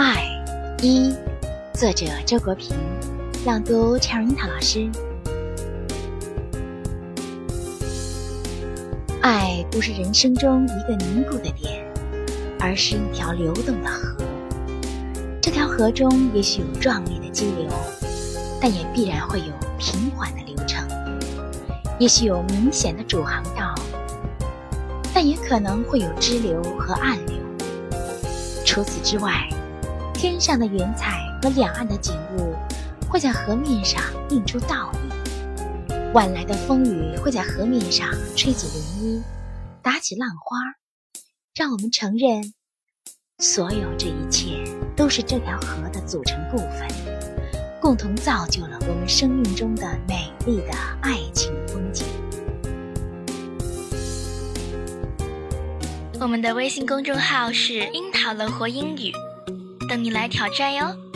爱一，作者周国平，朗读陈樱桃老师。爱不是人生中一个凝固的点，而是一条流动的河。这条河中也许有壮丽的激流，但也必然会有平缓的流程；也许有明显的主航道，但也可能会有支流和暗流。除此之外，天上的云彩和两岸的景物会在河面上映出倒影，晚来的风雨会在河面上吹起涟漪，打起浪花，让我们承认，所有这一切都是这条河的组成部分，共同造就了我们生命中的美丽的爱情风景。我们的微信公众号是“樱桃乐活英语”。等你来挑战哟！